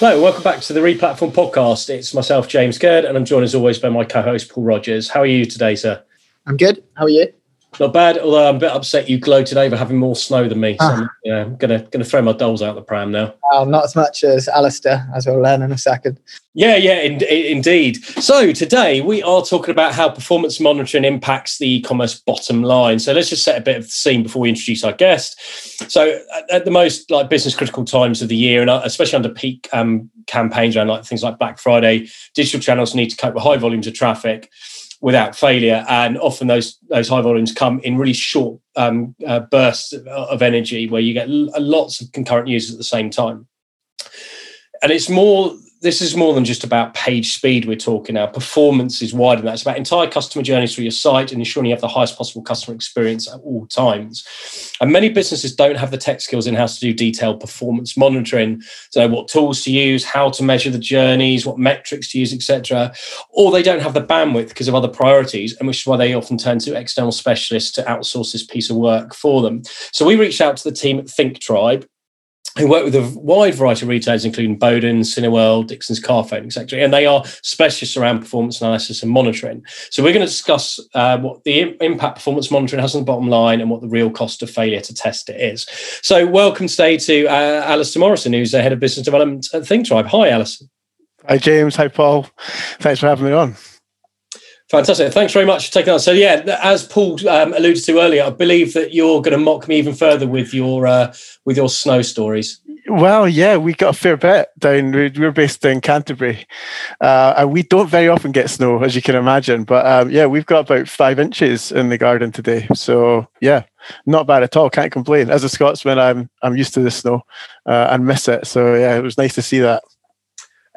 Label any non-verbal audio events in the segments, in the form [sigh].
Hello, welcome back to the Replatform podcast. It's myself, James Gurd, and I'm joined as always by my co-host Paul Rogers. How are you today, sir? I'm good. How are you? Not bad, although I'm a bit upset you gloated over having more snow than me. So ah. I'm, yeah, I'm gonna gonna throw my dolls out the pram now. Well, not as much as Alistair, as we'll learn in a second. Yeah, yeah, in, in, indeed. So today we are talking about how performance monitoring impacts the e-commerce bottom line. So let's just set a bit of the scene before we introduce our guest. So at, at the most like business critical times of the year, and uh, especially under peak um, campaigns around like things like Black Friday, digital channels need to cope with high volumes of traffic without failure. And often those those high volumes come in really short um, uh, bursts of energy where you get lots of concurrent users at the same time. And it's more this is more than just about page speed we're talking now. Performance is wider than that. It's about entire customer journeys through your site and ensuring you have the highest possible customer experience at all times. And many businesses don't have the tech skills in house to do detailed performance monitoring, to know what tools to use, how to measure the journeys, what metrics to use, etc. Or they don't have the bandwidth because of other priorities, and which is why they often turn to external specialists to outsource this piece of work for them. So we reached out to the team at Think Tribe who work with a wide variety of retailers, including Boden, Cineworld, Dixons Carphone, etc. And they are specialists around performance analysis and monitoring. So we're going to discuss uh, what the impact performance monitoring has on the bottom line and what the real cost of failure to test it is. So welcome today to uh, Alistair Morrison, who's the head of business development at Think Tribe. Hi, Alistair. Hi, James. Hi, Paul. Thanks for having me on. Fantastic. Thanks very much for taking that. So, yeah, as Paul um, alluded to earlier, I believe that you're going to mock me even further with your uh, with your snow stories. Well, yeah, we got a fair bit down. We're based in Canterbury, uh, and we don't very often get snow, as you can imagine. But um, yeah, we've got about five inches in the garden today. So yeah, not bad at all. Can't complain. As a Scotsman, I'm I'm used to the snow uh, and miss it. So yeah, it was nice to see that.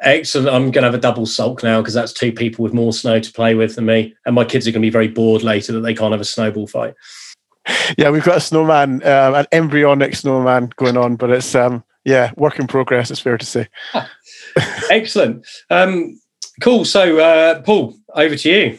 Excellent. I'm going to have a double sulk now because that's two people with more snow to play with than me. And my kids are going to be very bored later that they can't have a snowball fight. Yeah, we've got a snowman, um, an embryonic snowman going on, but it's, um, yeah, work in progress, it's fair to say. [laughs] Excellent. Um, cool. So, uh, Paul, over to you.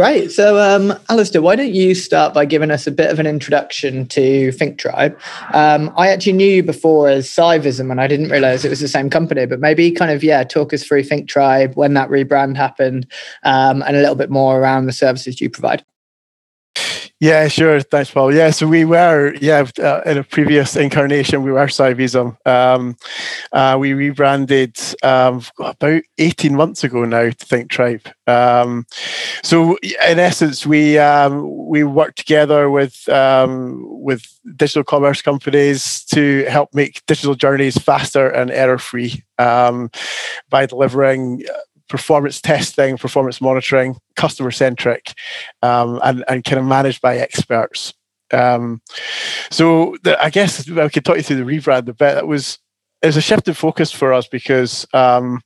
Great. So, um, Alistair, why don't you start by giving us a bit of an introduction to Think Tribe? Um, I actually knew you before as SciVisum, and I didn't realize it was the same company. But maybe kind of yeah, talk us through Think Tribe when that rebrand happened, um, and a little bit more around the services you provide. Yeah, sure. Thanks, Paul. Yeah, so we were, yeah, uh, in a previous incarnation, we were SciVisum. Um, uh, we rebranded um, about 18 months ago now to Think Tribe. Um, so, in essence, we um, we work together with um, with digital commerce companies to help make digital journeys faster and error free um, by delivering performance testing, performance monitoring, customer centric, um, and, and kind of managed by experts. Um, so the, I guess I could talk you through the rebrand a bit. That was it was a shift in focus for us because um,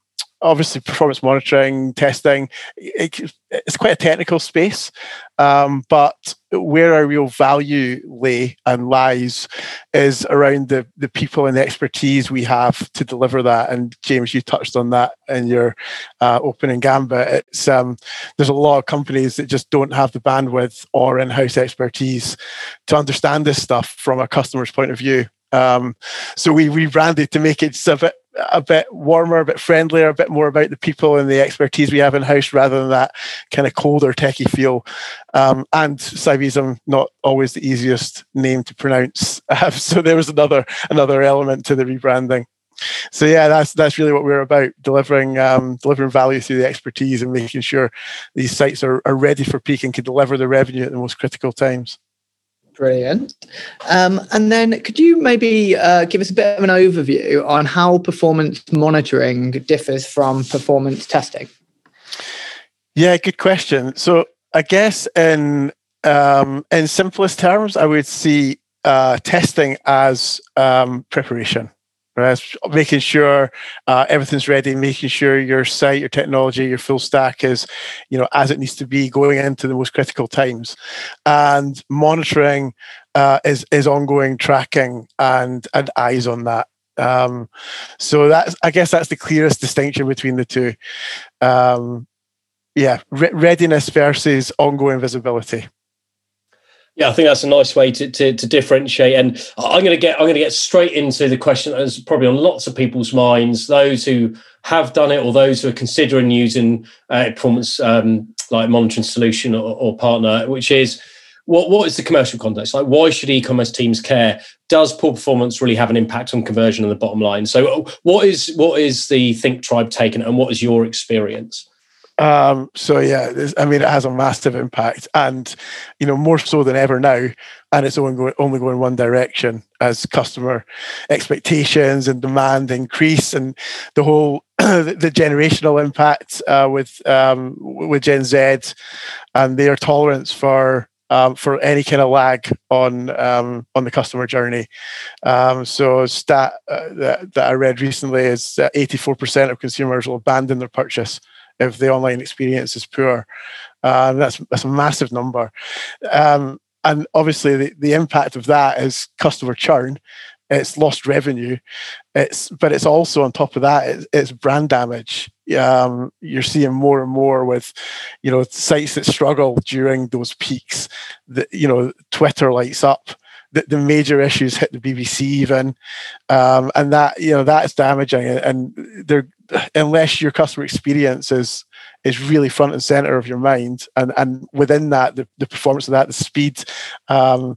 obviously performance monitoring testing it, it's quite a technical space um, but where our real value lay and lies is around the the people and the expertise we have to deliver that. And james you touched on that in your uh, opening gambit. It's um, there's a lot of companies that just don't have the bandwidth or in-house expertise to understand this stuff from a customer's point of view. Um, so we rebranded to make it a bit a bit warmer, a bit friendlier, a bit more about the people and the expertise we have in house rather than that kind of colder techie feel. Um, and SciVisum, not always the easiest name to pronounce. Uh, [laughs] so there was another another element to the rebranding. So yeah, that's that's really what we're about delivering um, delivering value through the expertise and making sure these sites are, are ready for peak and can deliver the revenue at the most critical times. Brilliant. Um, and then could you maybe uh, give us a bit of an overview on how performance monitoring differs from performance testing? Yeah, good question. So I guess in um, in simplest terms, I would see uh, testing as um, preparation right? Making sure uh, everything's ready, making sure your site, your technology, your full stack is, you know, as it needs to be going into the most critical times, and monitoring uh, is is ongoing tracking and and eyes on that. Um, so that's I guess that's the clearest distinction between the two. Um, yeah, re- readiness versus ongoing visibility. Yeah, I think that's a nice way to, to, to differentiate. And I'm going to get I'm going to get straight into the question that's probably on lots of people's minds. Those who have done it, or those who are considering using a performance um, like monitoring solution or, or partner, which is what what is the commercial context? Like, why should e-commerce teams care? Does poor performance really have an impact on conversion and the bottom line? So, what is what is the Think Tribe taken, and what is your experience? Um, so yeah, I mean, it has a massive impact, and you know more so than ever now. And it's only going, only going one direction as customer expectations and demand increase, and the whole [clears throat] the generational impact uh, with um, with Gen Z and their tolerance for um, for any kind of lag on um, on the customer journey. Um, so, stat uh, that, that I read recently is that 84% of consumers will abandon their purchase if the online experience is poor. Uh, that's that's a massive number, um, and obviously the, the impact of that is customer churn. It's lost revenue. It's but it's also on top of that it's, it's brand damage. Um, you're seeing more and more with, you know, sites that struggle during those peaks. That you know, Twitter lights up the, major issues hit the BBC even, um, and that you know that is damaging. And they're unless your customer experience is is really front and center of your mind and and within that the, the performance of that the speed um,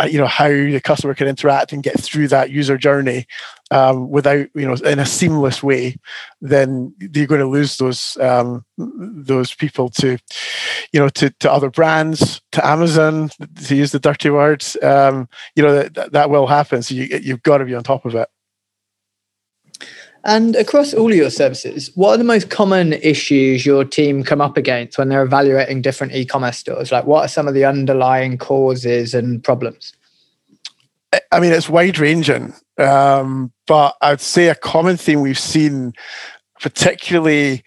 uh, you know how the customer can interact and get through that user journey um, without you know in a seamless way then you're going to lose those um, those people to you know to, to other brands to amazon to use the dirty words um, you know that, that will happen. So you, you've got to be on top of it and across all of your services, what are the most common issues your team come up against when they're evaluating different e-commerce stores? Like what are some of the underlying causes and problems? I mean, it's wide ranging, um, but I'd say a common theme we've seen, particularly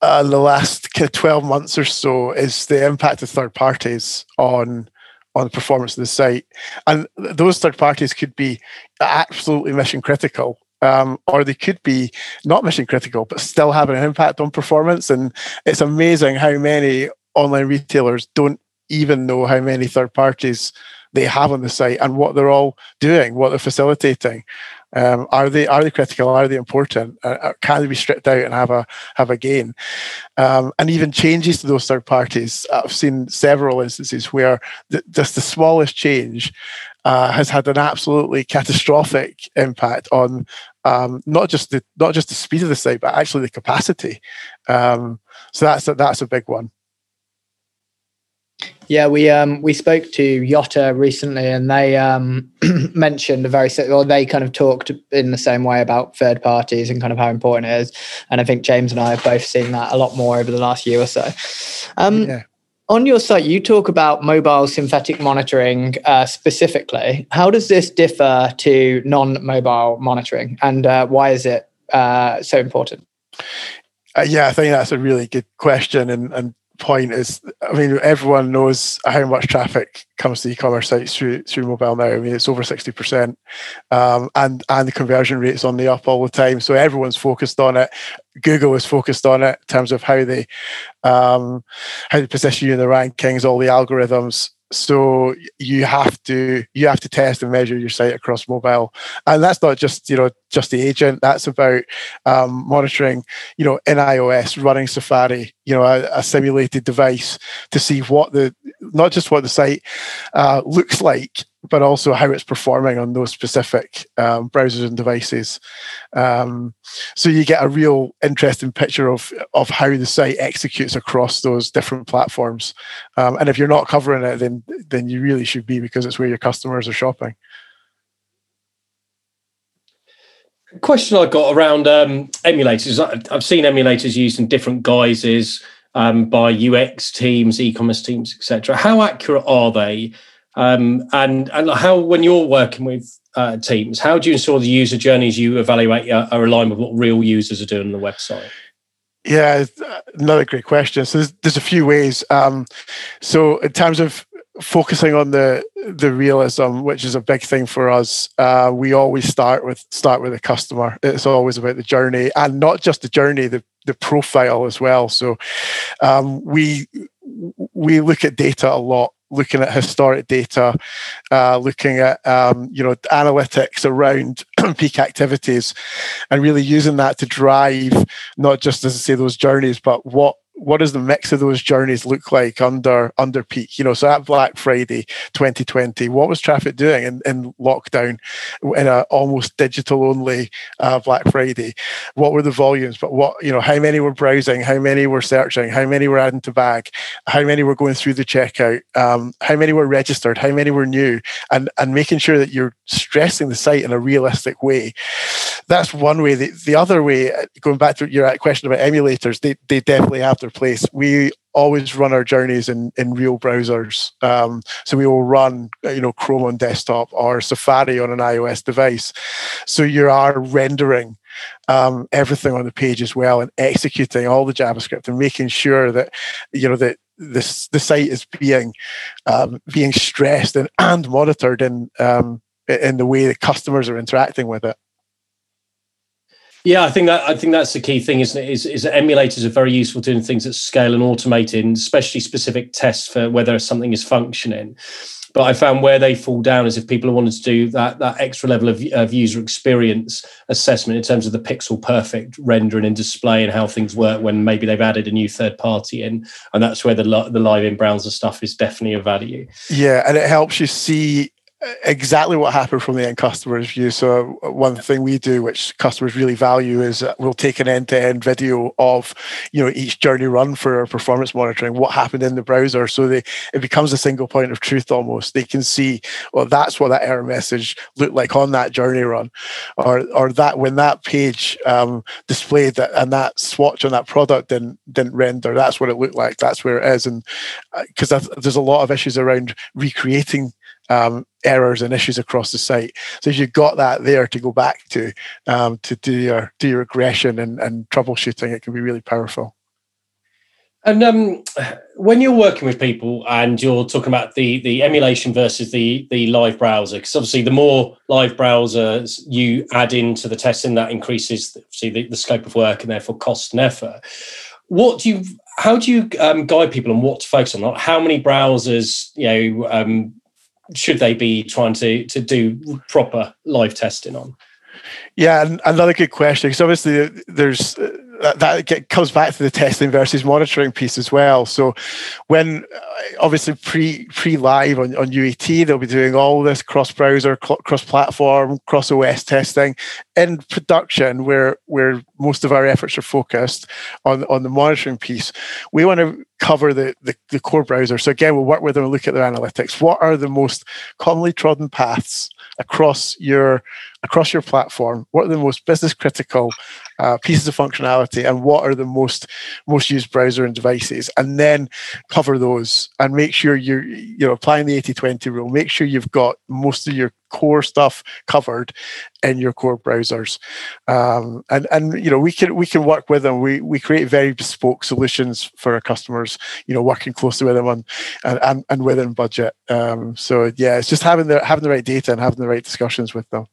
uh, the last 12 months or so, is the impact of third parties on on the performance of the site. And those third parties could be absolutely mission critical um, or they could be not mission critical, but still having an impact on performance. And it's amazing how many online retailers don't even know how many third parties they have on the site and what they're all doing, what they're facilitating. Um, are they are they critical? Are they important? Uh, uh can they be stripped out and have a have a gain? Um, and even changes to those third parties. I've seen several instances where just the smallest change uh, has had an absolutely catastrophic impact on um, not just the not just the speed of the site, but actually the capacity. Um, so that's a, that's a big one. Yeah, we um we spoke to Yottaa recently, and they um [clears throat] mentioned a very or they kind of talked in the same way about third parties and kind of how important it is. And I think James and I have both seen that a lot more over the last year or so. Um, yeah on your site, you talk about mobile synthetic monitoring uh, specifically. How does this differ to non mobile monitoring and uh, why is it uh, so important? Uh, yeah, I think that's a really good question. And, and point is, I mean, everyone knows how much traffic comes to e-commerce sites through through mobile now. I mean, it's over sixty percent, um, and and the conversion rate is on the up all the time. So everyone's focused on it. Google is focused on it in terms of how they um, how they position you in the rankings, all the algorithms so you have to you have to test and measure your site across mobile. And that's not just you know just the agent. That's about um, monitoring you know in ios running safari you know a, a, simulated device to see what the not just what the site uh, looks like but also how it's performing on those specific um, browsers and devices. Um, so you get a real interesting picture of of how the site executes across those different platforms. Um, and if you're not covering it, then then you really should be because it's where your customers are shopping. Question I got around um, emulators. I've seen emulators used in different guises um, by UX teams, e-commerce teams, etc. How accurate are they? Um, and and how when you're working with uh, teams, how do you ensure the user journeys you evaluate are, are aligned with what real users are doing on the website? Yeah, another great question. So there's, there's a few ways. Um, so in terms of focusing on the the realism, which is a big thing for us, uh, we always start with start with the customer. It's always about the journey, and not just the journey, the the profile as well. So um, we we look at data a lot looking at historic data, uh, looking at um, you know analytics around [clears throat] peak activities, and really using that to drive not just as I say those journeys, but what what does the mix of those journeys look like under under peak? You know, so at Black Friday 2020, what was traffic doing in, in lockdown in a almost digital only uh, Black Friday? What were the volumes? But what you know, how many were browsing? How many were searching? How many were adding to bag? How many were going through the checkout? Um, how many were registered? How many were new? And and making sure that you're stressing the site in a realistic way. That's one way. The, the other way, uh, going back to your question about emulators, they, they definitely have place. We always run our journeys in, in real browsers. Um, so we will run, uh, you know, Chrome on desktop or Safari on an iOS device. So you are rendering um, everything on the page as well and executing all the JavaScript and making sure that, you know, that this the site is being um, being stressed and, and monitored in um, in the way that customers are interacting with it. Yeah, I think that I think that's the key thing, isn't it? Is, is emulators are very useful doing things at scale and automating, especially specific tests for whether something is functioning. But I found where they fall down is if people wanted to do that that extra level of, of user experience assessment in terms of the pixel perfect rendering and display and how things work when maybe they've added a new third party in, and that's where the the live in browser stuff is definitely a value. Yeah, and it helps you see exactly what happened from the end customer's view. So one thing we do, which customers really value, is we'll take an end-to-end video of you know each journey run for our performance monitoring, what happened in the browser, so they it becomes a single point of truth almost. They can see, well, that's what that error message looked like on that journey run, or or that when that page um, displayed that and that swatch on that product didn't didn't render, that's what it looked like. That's where it is, and because uh, there's a lot of issues around recreating um, errors and issues across the site. So if you've got that there to go back to um, to do your do your regression and, and troubleshooting, it can be really powerful. And um, when you're working with people and you're talking about the the emulation versus the the live browser, because obviously the more live browsers you add into the testing, that increases see the, the scope of work and therefore cost and effort. What do you how do you um, guide people on what to focus on? how many browsers you know um, should they be trying to to do proper live testing on? Yeah, another good question because obviously there's that, that comes back to the testing versus monitoring piece as well. So when uh, obviously pre pre live on, on UAT, they'll be doing all this cross browser, cross platform, cross OS testing. In production, where where most of our efforts are focused on on the monitoring piece, we want to cover the, the, the core browser. So again, we'll work with them and look at their analytics. What are the most commonly trodden paths across your across your platform? What are the most business critical uh, pieces of functionality, and what are the most most used browser and devices? And then cover those and make sure you're you know applying the 80-20 rule. Make sure you've got most of your core stuff covered in your core browsers um, and and you know we can we can work with them we we create very bespoke solutions for our customers you know working closely with them on and and, and within budget um, so yeah it's just having the having the right data and having the right discussions with them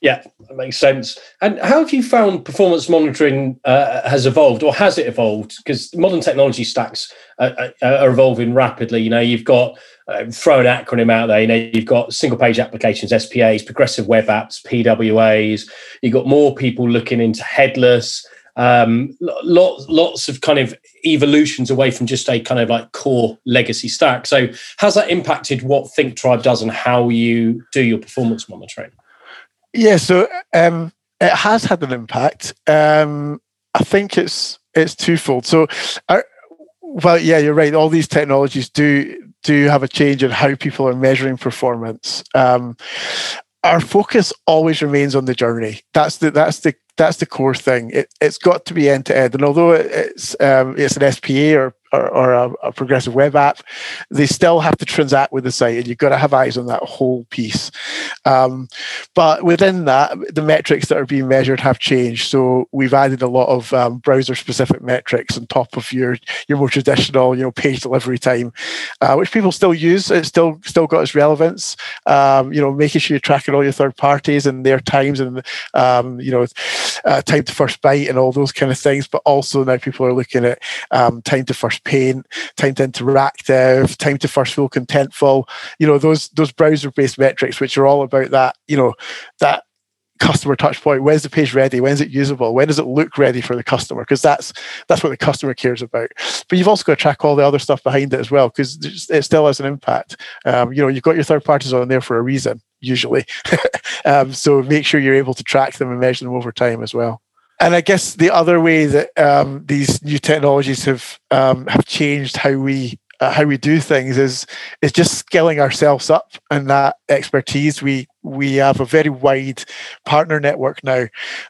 yeah, that makes sense. And how have you found performance monitoring uh, has evolved, or has it evolved? Because modern technology stacks are, are, evolving rapidly. You know, you've got uh, throw an acronym out there. You know, you've got single page applications, SPAs, progressive web apps, PWAs. You've got more people looking into headless. Um, lots, lots of kind of evolutions away from just a kind of like core legacy stack. So, has that impacted what ThinkTribe does and how you do your performance monitoring? Yeah, so um, it has had an impact. Um, I think it's it's twofold. So, well, yeah, you're right. All these technologies do do have a change in how people are measuring performance. Um, our focus always remains on the journey. That's the that's the that's the core thing. It, has got to be end to end. And although it's um, it's an SPA or or, or a, a, progressive web app, they still have to transact with the site, and you've got to have eyes on that whole piece. Um, but within that, the metrics that are being measured have changed. So we've added a lot of um, browser-specific metrics on top of your your more traditional, you know, page delivery time, uh, which people still use. It's still still got its relevance. Um, you know, making sure you're tracking all your third parties and their times, and um, you know, uh, time to first byte and all those kind of things. But also now people are looking at um, time to first first paint, time to interactive, time to first full contentful. You know those those browser based metrics, which are all about that. You know that customer touch point. When's the page ready? When's it usable? When does it look ready for the customer? Because that's that's what the customer cares about. But you've also got to track all the other stuff behind it as well because it still has an impact. Um, you know you've got your third parties on there for a reason usually. [laughs] Um, so make sure you're able to track them and measure them over time as well and I guess the other way that um, these new technologies have um, have changed how we uh, how we do things is is just skilling ourselves up and that expertise. We we have a very wide partner network now,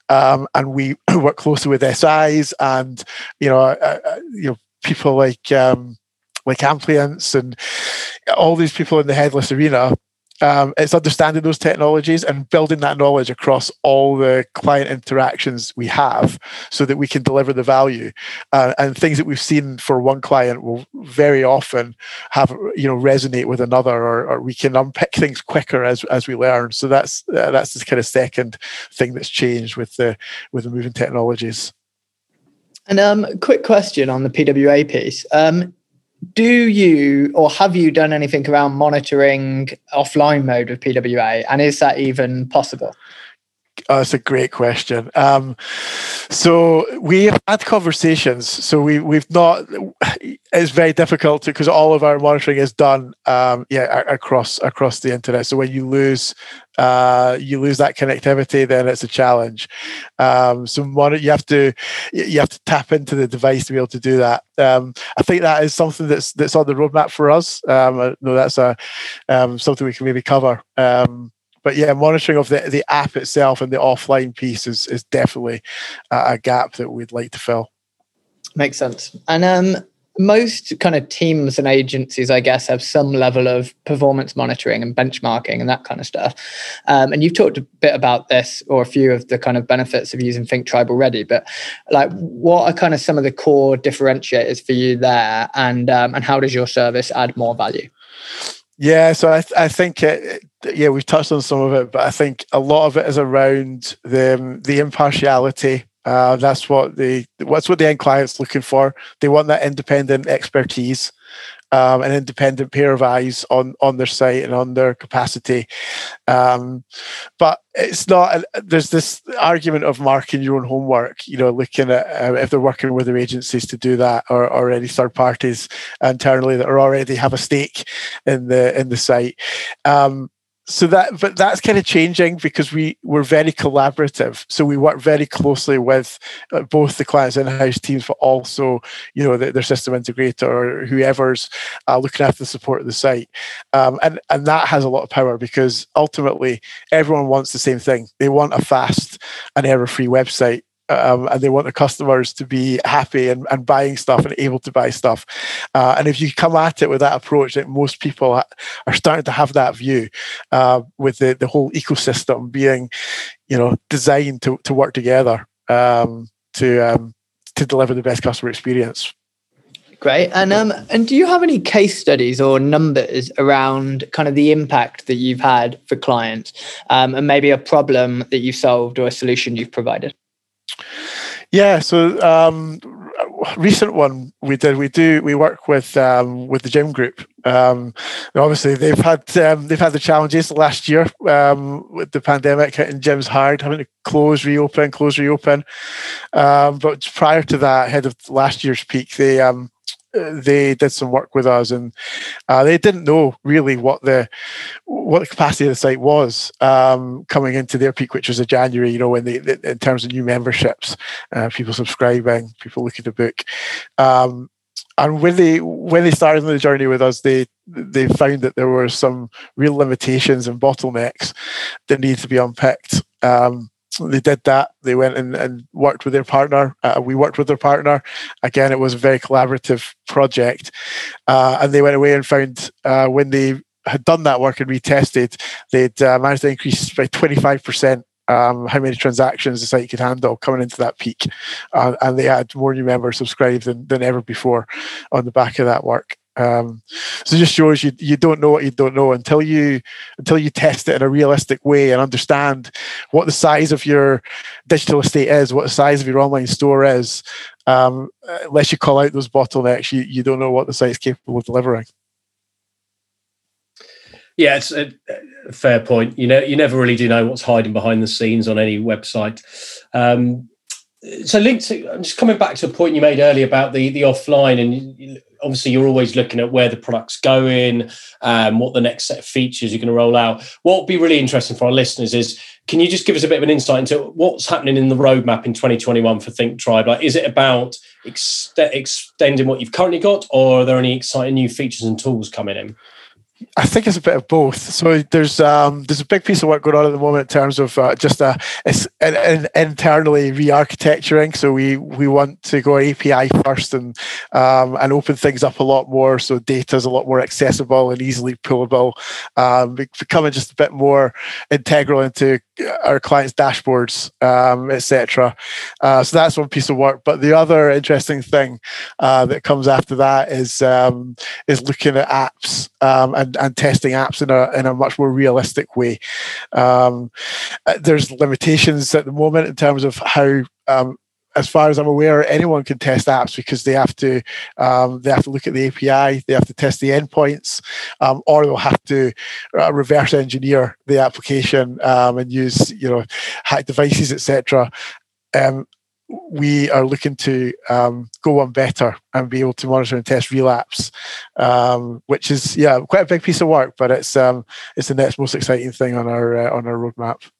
um, and we [coughs] work closely with SIs and you know uh, uh, you know people like um, like Amplience and all these people in the headless arena um, it's understanding those technologies and building that knowledge across all the client interactions we have so that we can deliver the value. Uh, and things that we've seen for one client will very often have you know resonate with another or, or we can unpick things quicker as, as we learn. So that's uh, that's the kind of second thing that's changed with the with the moving technologies. And um, quick question on the PWA piece. Um, do you or have you done anything around monitoring offline mode with PWA? And is that even possible? Oh, that's a great question. Um, so we have had conversations. So we we've not. It's very difficult because all of our monitoring is done, um, yeah, across across the internet. So when you lose uh, you lose that connectivity, then it's a challenge. Um, so you have to you have to tap into the device to be able to do that. Um, I think that is something that's that's on the roadmap for us. Um, no, that's a um, something we can maybe cover. Um, but yeah, monitoring of the, the app itself and the offline piece is is definitely a, gap that we'd like to fill. Makes sense. And um, most kind of teams and agencies, I guess, have some level of performance monitoring and benchmarking and that kind of stuff. Um, and you've talked a bit about this or a few of the kind of benefits of using Think Tribe already. But like, what are kind of some of the core differentiators for you there, and um, and how does your service add more value? Yeah, so I, th- I think it, yeah we've touched on some of it, but I think a lot of it is around the the impartiality. Uh, that's what the what's what the end client's looking for. They want that independent expertise um, an independent pair of eyes on on their site and on their capacity. Um, but it's not. There's this argument of marking your own homework. You know, looking at uh, if they're working with their agencies to do that, or, or any third parties internally that are already have a stake in the in the site. Um, so that but that's kind of changing because we we're very collaborative. So we work very closely with uh, both the clients in-house teams but also you know the, their system integrator or whoever's uh, looking after the support of the site. Um, and and that has a lot of power because ultimately everyone wants the same thing. They want a fast and error-free website um, and they want the customers to be happy and, and buying stuff and able to buy stuff. Uh, and if you come at it with that approach, that most people are starting to have that view uh, with the, the whole ecosystem being, you know, designed to, to work together um, to um, to deliver the best customer experience. Great. And um, and do you have any case studies or numbers around kind of the impact that you've had for clients, um, and maybe a problem that you've solved or a solution you've provided? Yeah, so um, recent one we did. We do we work with um, with the gym group. Um, obviously, they've had um, they've had the challenges last year um, with the pandemic hitting gyms hard, having to close, reopen, close, reopen. Um, but prior to that, ahead of last year's peak, they they did some work with us, and uh, they didn't know really what the what the capacity of the site was um, coming into their peak, which was a January. You know, when they, in terms of new memberships, uh, people subscribing, people looking to book. Um, and when they when they started on the journey with us, they they found that there were some real limitations and bottlenecks that needed to be unpicked. Um, they did that. They went and, and worked with their partner. Uh, we worked with their partner. Again, it was a very collaborative project. Uh, and they went away and found uh, when they had done that work and retested, they'd uh, managed to increase by 25% um, how many transactions the site could handle coming into that peak. Uh, and they had more new members subscribed than, than ever before on the back of that work. Um, so it just shows you you don't know what you don't know until you until you test it in a realistic way and understand what the size of your digital estate is, what the size of your online store is. Um, unless you call out those bottlenecks, you, you don't know what the site's capable of delivering. Yeah, it's a, fair point. You know, you never really do know what's hiding behind the scenes on any website. Um, so linked to i'm just coming back to a point you made earlier about the the offline and obviously you're always looking at where the product's going um, what the next set of features you're going to roll out. What would be really interesting for our listeners is can you just give us a bit of an insight into what's happening in the roadmap in 2021 for think tribe? Like is it about ex- extending what you've currently got or are there any exciting new features and tools coming in I think it's a bit of both. So there's um, there's a big piece of work going on at the moment in terms of uh, just a an, an internally re-architecturing. So we we want to go API first and um, and open things up a lot more. So data is a lot more accessible and easily pullable, um, becoming just a bit more integral into our clients' dashboards, um, etc. Uh, so that's one piece of work. But the other interesting thing uh, that comes after that is um, is looking at apps um, and, and testing apps in a in a much more realistic way. Um, uh, there's limitations at the moment in terms of how um, as far as I'm aware, anyone can test apps because they have to um, they have to look at the API, they have to test the endpoints, um, or they'll have to uh, reverse engineer the application um, and use you know hack devices, etc. Um, we are looking to um, go one better and be able to monitor and test real apps, um, which is yeah quite a big piece of work, but it's it's the next most exciting thing on our uh, on our roadmap.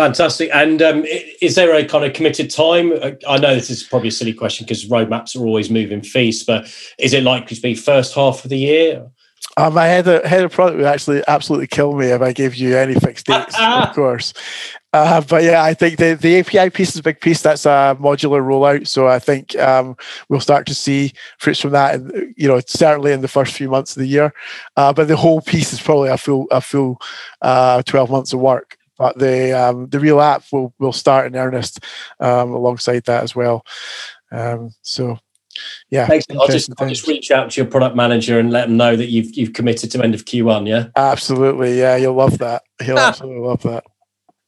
Fantastic. And um, is there a kind of committed time? I know this is probably a silly question because roadmaps are always moving feast, but is it likely to be first half of the year? Um, my head of, head of product would actually absolutely kill me if I gave you any fixed [laughs] dates, of course. Uh, but yeah, I think the, the API piece is a big piece. That's a modular rollout, so I think um, we'll start to see fruits from that. And you know, certainly in the first few months of the year. Uh, but the whole piece is probably a full a full uh, twelve months of work but the um, the real app will will start in earnest um, alongside that as well. Um, so yeah, I'll just I'll just reach out to your product manager and let them know that you've you've committed to end of Q1. Yeah, absolutely. Yeah, you'll love that. He'll absolutely love that.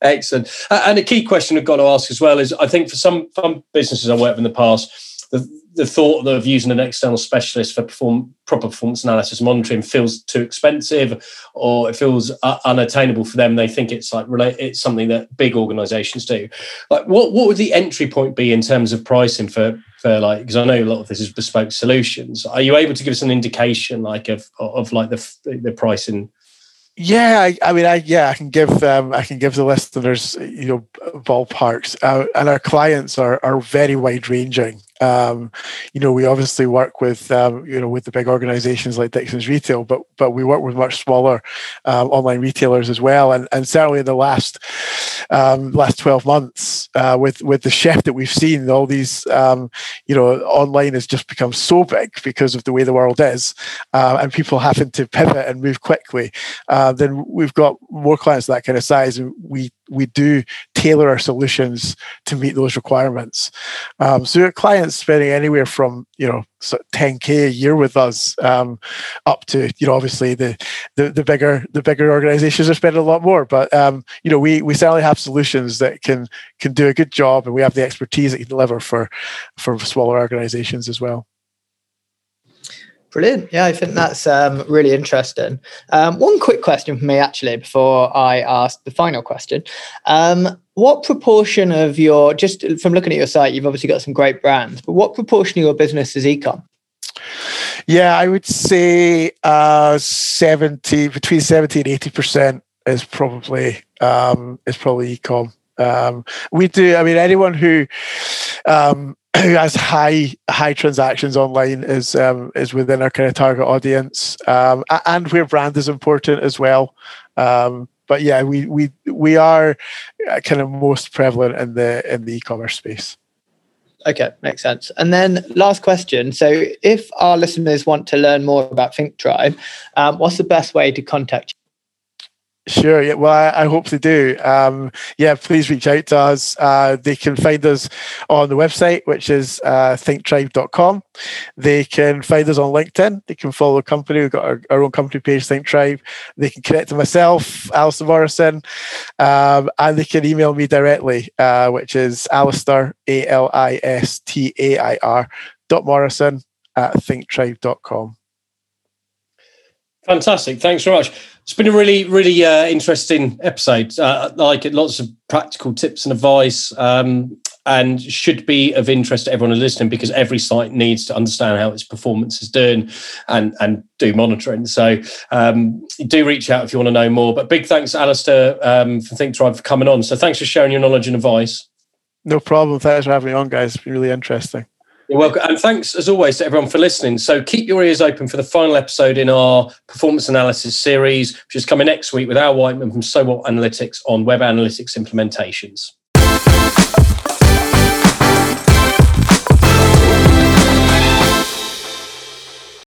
Excellent. Uh, and a key question I've got to ask as well is I think for some some businesses I've worked with in the past, the the thought of using an external specialist for perform proper performance analysis monitoring feels too expensive or it feels uh, unattainable for them. They think it's like it's something that big organizations do. Like what what would the entry point be in terms of pricing for for like because i know a lot of this is bespoke solutions. Are you able to give us an indication like of of like the the pricing? Yeah, I, I, mean, I yeah, I can give um, I can give the listeners you know ballparks, uh, and our clients are are very wide ranging. Um, you know, we obviously work with um, you know with the big organisations like Dixons Retail, but but we work with much smaller um, online retailers as well. And and certainly in the last um, last twelve months, uh, with with the shift that we've seen, all these um, you know online has just become so big because of the way the world is, uh, and people having to pivot and move quickly. Uh, then we've got more clients that kind of size, and we we do tailor our solutions to meet those requirements. Um, so your clients spending anywhere from you know 10k a year with us um, up to you know obviously the, the the bigger the bigger organizations are spending a lot more but um, you know we we certainly have solutions that can can do a good job and we have the expertise that can deliver for for smaller organizations as well Brilliant. Yeah, I think that's um, really interesting. Um, one quick question for me, actually, before I ask the final question. Um, what proportion of your, just from looking at your site, you've obviously got some great brands, but what proportion of your business is ecom? Yeah, I would say uh, 70, between 70 and 80% is probably, um, is probably ecom. Um, we do, I mean, anyone who, um, who has high high transactions online is um, is within our kind of target audience, um, and where brand is important as well. Um, but yeah, we we we are uh, kind of most prevalent in the in the e-commerce space. Okay, makes sense. And then last question. So, if our listeners want to learn more about Think Tribe, um, what's the best way to contact you? Sure. Yeah. Well, I, I hope they do. Um, yeah. Please reach out to us. Uh, they can find us on the website, which is uh, thinktribe.com. They can find us on LinkedIn. They can follow the company. We've got our, our own company page, Think Tribe. They can connect to myself, Alistair Morrison, um, and they can email me directly, uh, which is Alistair, A L I S T A I R, dot Morrison at thinktribe.com. Fantastic. Thanks very much. It's been a really, really uh, interesting episode. Uh, I like it. Lots of practical tips and advice, um, and should be of interest to everyone listening because every site needs to understand how its performance is doing and and do monitoring. So um, do reach out if you want to know more. But big thanks, Alistair, um, for Think Tribe for coming on. So thanks for sharing your knowledge and advice. No problem. Thanks for having me on, guys. It's been really interesting. You're welcome. And thanks, as always, to everyone for listening. So keep your ears open for the final episode in our performance analysis series, which is coming next week with Al Whiteman from So What Analytics on web analytics implementations.